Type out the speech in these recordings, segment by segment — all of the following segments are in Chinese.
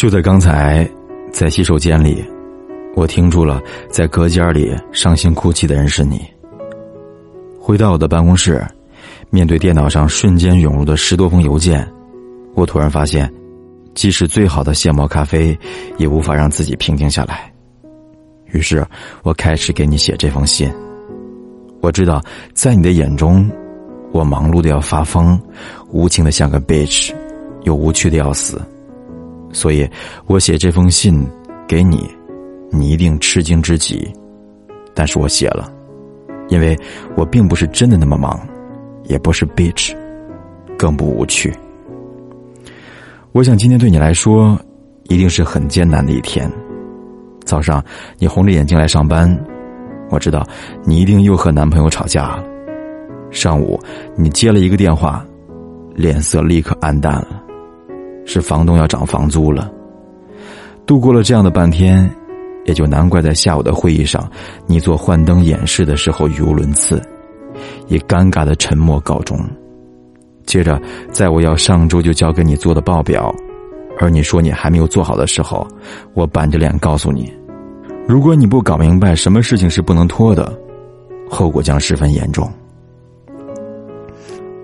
就在刚才，在洗手间里，我听出了在隔间里伤心哭泣的人是你。回到我的办公室，面对电脑上瞬间涌入的十多封邮件，我突然发现，即使最好的现磨咖啡，也无法让自己平静下来。于是，我开始给你写这封信。我知道，在你的眼中，我忙碌的要发疯，无情的像个 bitch，又无趣的要死。所以，我写这封信给你，你一定吃惊之极。但是我写了，因为我并不是真的那么忙，也不是 bitch，更不无趣。我想今天对你来说，一定是很艰难的一天。早上你红着眼睛来上班，我知道你一定又和男朋友吵架了。上午你接了一个电话，脸色立刻暗淡了。是房东要涨房租了。度过了这样的半天，也就难怪在下午的会议上，你做幻灯演示的时候语无伦次，以尴尬的沉默告终。接着，在我要上周就交给你做的报表，而你说你还没有做好的时候，我板着脸告诉你，如果你不搞明白什么事情是不能拖的，后果将十分严重。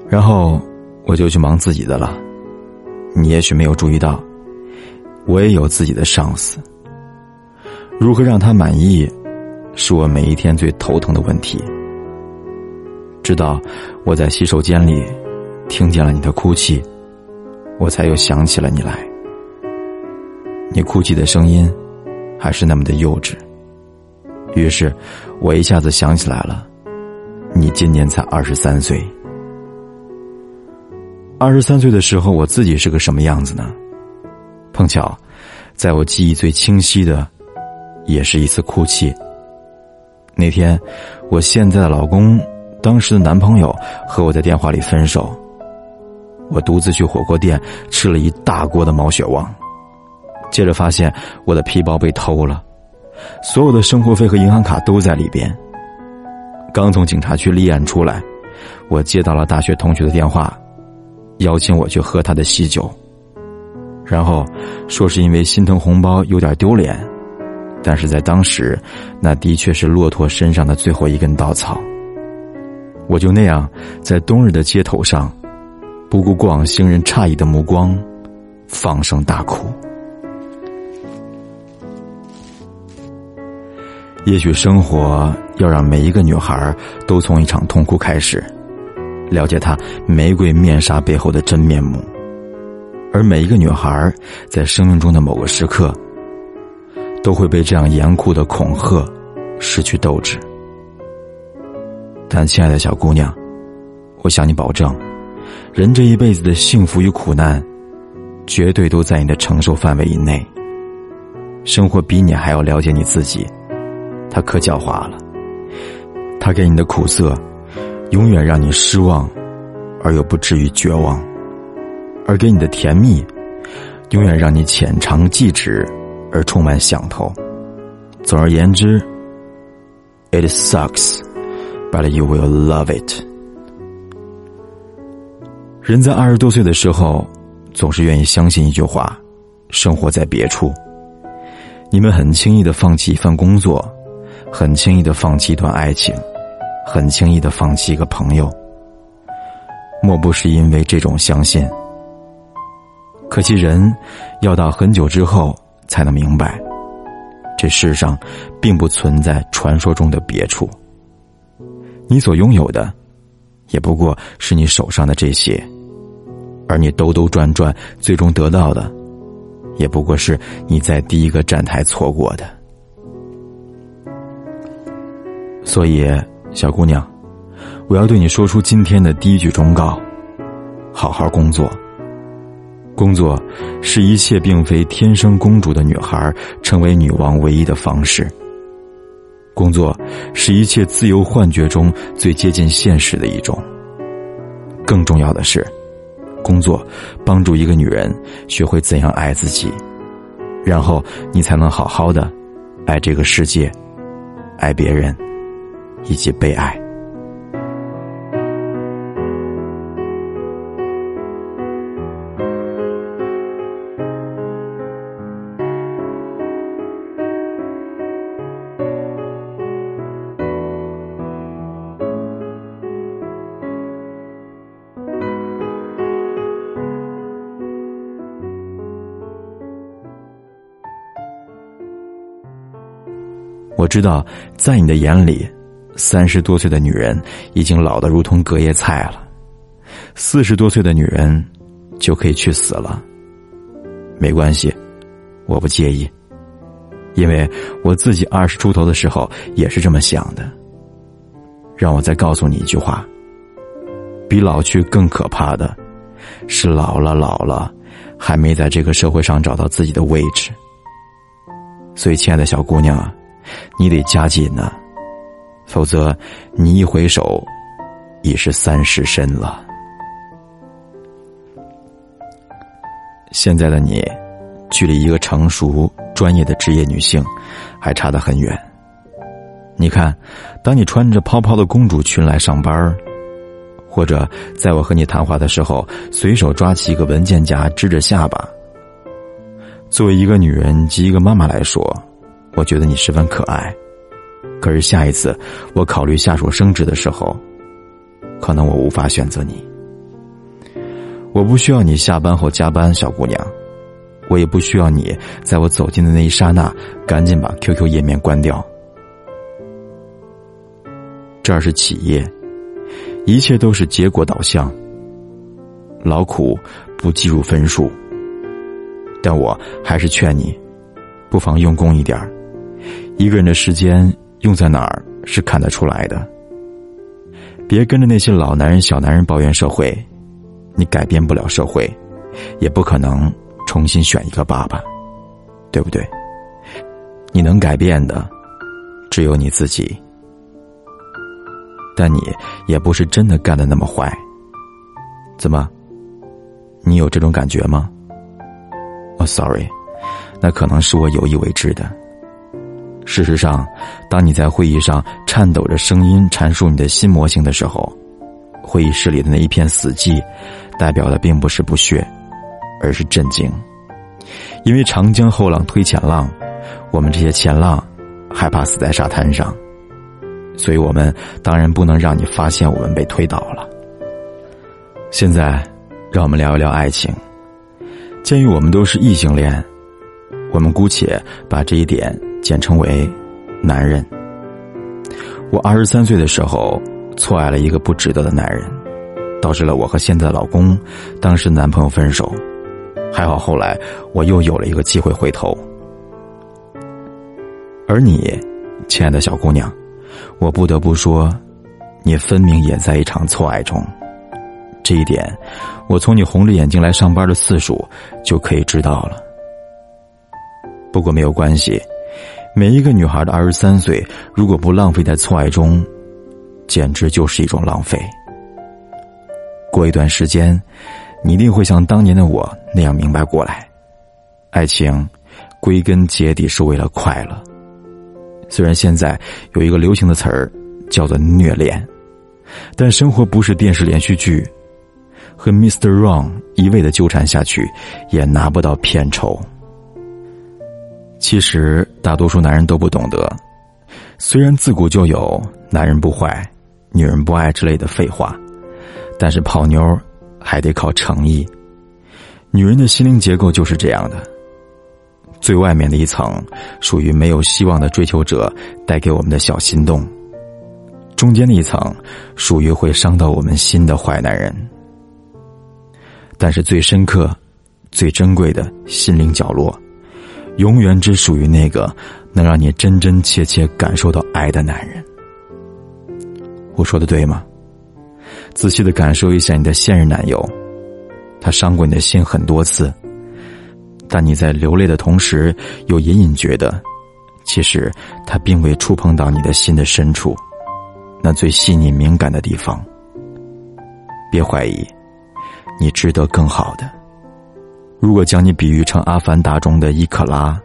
然后我就去忙自己的了。你也许没有注意到，我也有自己的上司。如何让他满意，是我每一天最头疼的问题。直到我在洗手间里听见了你的哭泣，我才又想起了你来。你哭泣的声音还是那么的幼稚。于是，我一下子想起来了，你今年才二十三岁。二十三岁的时候，我自己是个什么样子呢？碰巧，在我记忆最清晰的，也是一次哭泣。那天，我现在的老公，当时的男朋友和我在电话里分手。我独自去火锅店吃了一大锅的毛血旺，接着发现我的皮包被偷了，所有的生活费和银行卡都在里边。刚从警察局立案出来，我接到了大学同学的电话。邀请我去喝他的喜酒，然后说是因为心疼红包有点丢脸，但是在当时，那的确是骆驼身上的最后一根稻草。我就那样在冬日的街头上，不顾过往行人诧异的目光，放声大哭。也许生活要让每一个女孩都从一场痛哭开始。了解她玫瑰面纱背后的真面目，而每一个女孩在生命中的某个时刻，都会被这样严酷的恐吓失去斗志。但亲爱的小姑娘，我向你保证，人这一辈子的幸福与苦难，绝对都在你的承受范围以内。生活比你还要了解你自己，他可狡猾了，他给你的苦涩。永远让你失望，而又不至于绝望；而给你的甜蜜，永远让你浅尝即止，而充满想头。总而言之，it sucks，but you will love it。人在二十多岁的时候，总是愿意相信一句话：生活在别处。你们很轻易的放弃一份工作，很轻易的放弃一段爱情。很轻易的放弃一个朋友，莫不是因为这种相信？可惜人要到很久之后才能明白，这世上并不存在传说中的别处。你所拥有的，也不过是你手上的这些，而你兜兜转转最终得到的，也不过是你在第一个站台错过的。所以。小姑娘，我要对你说出今天的第一句忠告：好好工作。工作是一切并非天生公主的女孩成为女王唯一的方式。工作是一切自由幻觉中最接近现实的一种。更重要的是，工作帮助一个女人学会怎样爱自己，然后你才能好好的爱这个世界，爱别人。以及被爱我知道在你的眼里三十多岁的女人已经老得如同隔夜菜了，四十多岁的女人就可以去死了。没关系，我不介意，因为我自己二十出头的时候也是这么想的。让我再告诉你一句话：比老去更可怕的，是老了老了，还没在这个社会上找到自己的位置。所以，亲爱的小姑娘啊。你得加紧呢，否则你一回首，已是三十身了。现在的你，距离一个成熟专业的职业女性，还差得很远。你看，当你穿着泡泡的公主裙来上班或者在我和你谈话的时候，随手抓起一个文件夹支着下巴，作为一个女人及一个妈妈来说。我觉得你十分可爱，可是下一次我考虑下属升职的时候，可能我无法选择你。我不需要你下班后加班，小姑娘，我也不需要你在我走近的那一刹那赶紧把 QQ 页面关掉。这儿是企业，一切都是结果导向，劳苦不计入分数。但我还是劝你，不妨用功一点儿。一个人的时间用在哪儿是看得出来的。别跟着那些老男人、小男人抱怨社会，你改变不了社会，也不可能重新选一个爸爸，对不对？你能改变的只有你自己。但你也不是真的干的那么坏。怎么？你有这种感觉吗？哦，sorry，那可能是我有意为之的。事实上，当你在会议上颤抖着声音阐述你的新模型的时候，会议室里的那一片死寂，代表的并不是不屑，而是震惊。因为长江后浪推前浪，我们这些前浪害怕死在沙滩上，所以我们当然不能让你发现我们被推倒了。现在，让我们聊一聊爱情。鉴于我们都是异性恋，我们姑且把这一点。简称为“男人”。我二十三岁的时候错爱了一个不值得的男人，导致了我和现在的老公、当时男朋友分手。还好后来我又有了一个机会回头。而你，亲爱的小姑娘，我不得不说，你分明也在一场错爱中。这一点，我从你红着眼睛来上班的次数就可以知道了。不过没有关系。每一个女孩的二十三岁，如果不浪费在错爱中，简直就是一种浪费。过一段时间，你一定会像当年的我那样明白过来：爱情归根结底是为了快乐。虽然现在有一个流行的词儿叫做虐恋，但生活不是电视连续剧，和 Mr. Wrong 一味的纠缠下去，也拿不到片酬。其实大多数男人都不懂得，虽然自古就有“男人不坏，女人不爱”之类的废话，但是泡妞还得靠诚意。女人的心灵结构就是这样的：最外面的一层属于没有希望的追求者带给我们的小心动，中间的一层属于会伤到我们心的坏男人。但是最深刻、最珍贵的心灵角落。永远只属于那个能让你真真切切感受到爱的男人。我说的对吗？仔细的感受一下你的现任男友，他伤过你的心很多次，但你在流泪的同时，又隐隐觉得，其实他并未触碰到你的心的深处，那最细腻敏感的地方。别怀疑，你值得更好的。如果将你比喻成《阿凡达》中的伊克拉，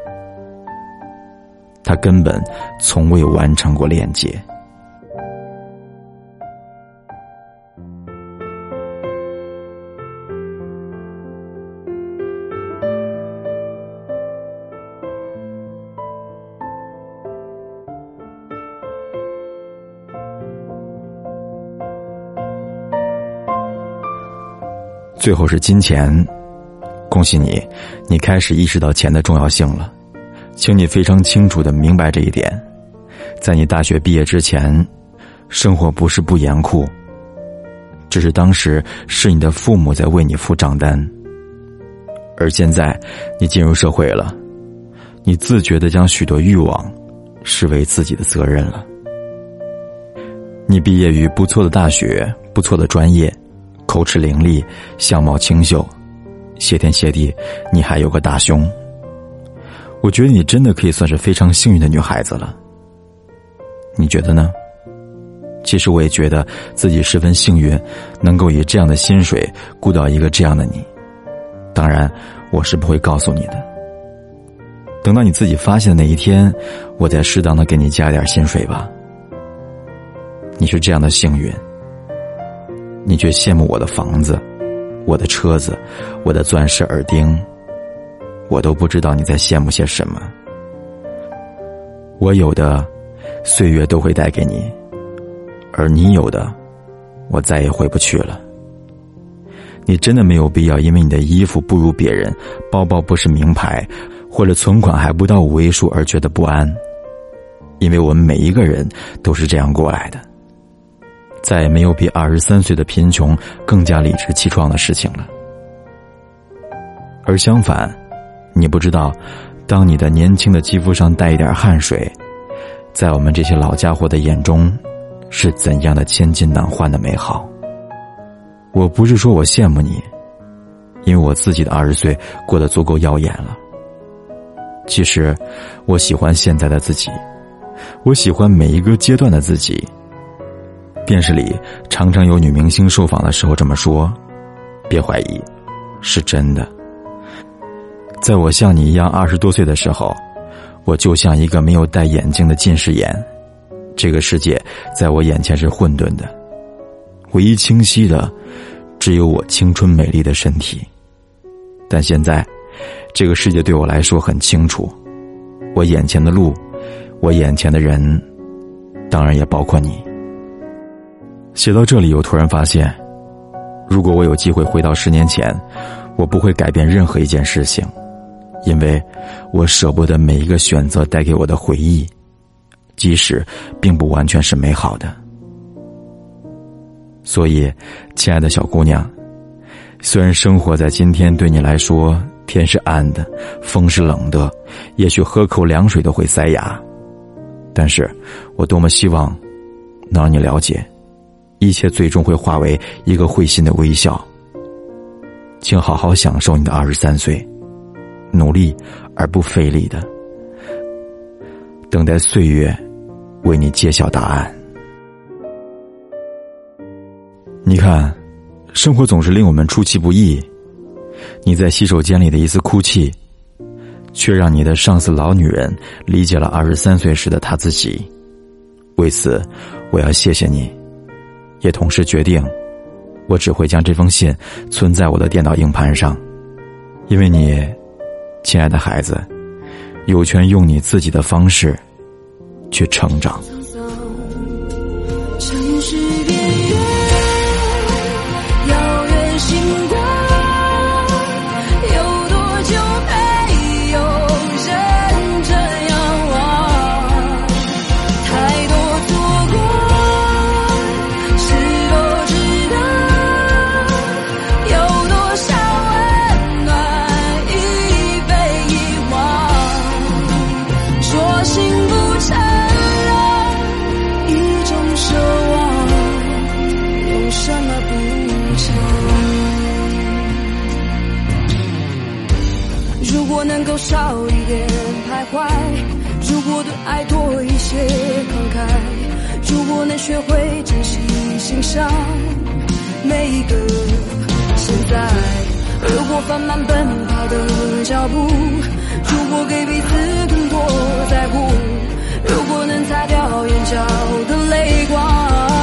他根本从未完成过链接。最后是金钱。恭喜你，你开始意识到钱的重要性了，请你非常清楚的明白这一点。在你大学毕业之前，生活不是不严酷，只是当时是你的父母在为你付账单。而现在，你进入社会了，你自觉的将许多欲望视为自己的责任了。你毕业于不错的大学，不错的专业，口齿伶俐，相貌清秀，谢天谢地，你还有个大胸。我觉得你真的可以算是非常幸运的女孩子了。你觉得呢？其实我也觉得自己十分幸运，能够以这样的薪水雇到一个这样的你。当然，我是不会告诉你的。等到你自己发现的那一天，我再适当的给你加点薪水吧。你是这样的幸运，你却羡慕我的房子、我的车子、我的钻石耳钉，我都不知道你在羡慕些什么。我有的，岁月都会带给你，而你有的，我再也回不去了。你真的没有必要因为你的衣服不如别人，包包不是名牌，或者存款还不到五位数而觉得不安，因为我们每一个人都是这样过来的。再也没有比二十三岁的贫穷更加理直气壮的事情了。而相反，你不知道，当你的年轻的肌肤上带一点汗水，在我们这些老家伙的眼中，是怎样的千金难换的美好。我不是说我羡慕你，因为我自己的二十岁过得足够耀眼了。其实，我喜欢现在的自己，我喜欢每一个阶段的自己。电视里常常有女明星受访的时候这么说，别怀疑，是真的。在我像你一样二十多岁的时候，我就像一个没有戴眼镜的近视眼，这个世界在我眼前是混沌的，唯一清晰的只有我青春美丽的身体。但现在，这个世界对我来说很清楚，我眼前的路，我眼前的人，当然也包括你。写到这里，我突然发现，如果我有机会回到十年前，我不会改变任何一件事情，因为我舍不得每一个选择带给我的回忆，即使并不完全是美好的。所以，亲爱的小姑娘，虽然生活在今天对你来说天是暗的，风是冷的，也许喝口凉水都会塞牙，但是我多么希望能让你了解。一切最终会化为一个会心的微笑。请好好享受你的二十三岁，努力而不费力的等待岁月为你揭晓答案。你看，生活总是令我们出其不意。你在洗手间里的一次哭泣，却让你的上司老女人理解了二十三岁时的她自己。为此，我要谢谢你。也同时决定，我只会将这封信存在我的电脑硬盘上，因为你，亲爱的孩子，有权用你自己的方式去成长。徘徊，如果对爱多一些慷慨，如果能学会珍惜欣赏每一个现在，如果放慢奔跑的脚步，如果给彼此更多在乎，如果能擦掉眼角的泪光。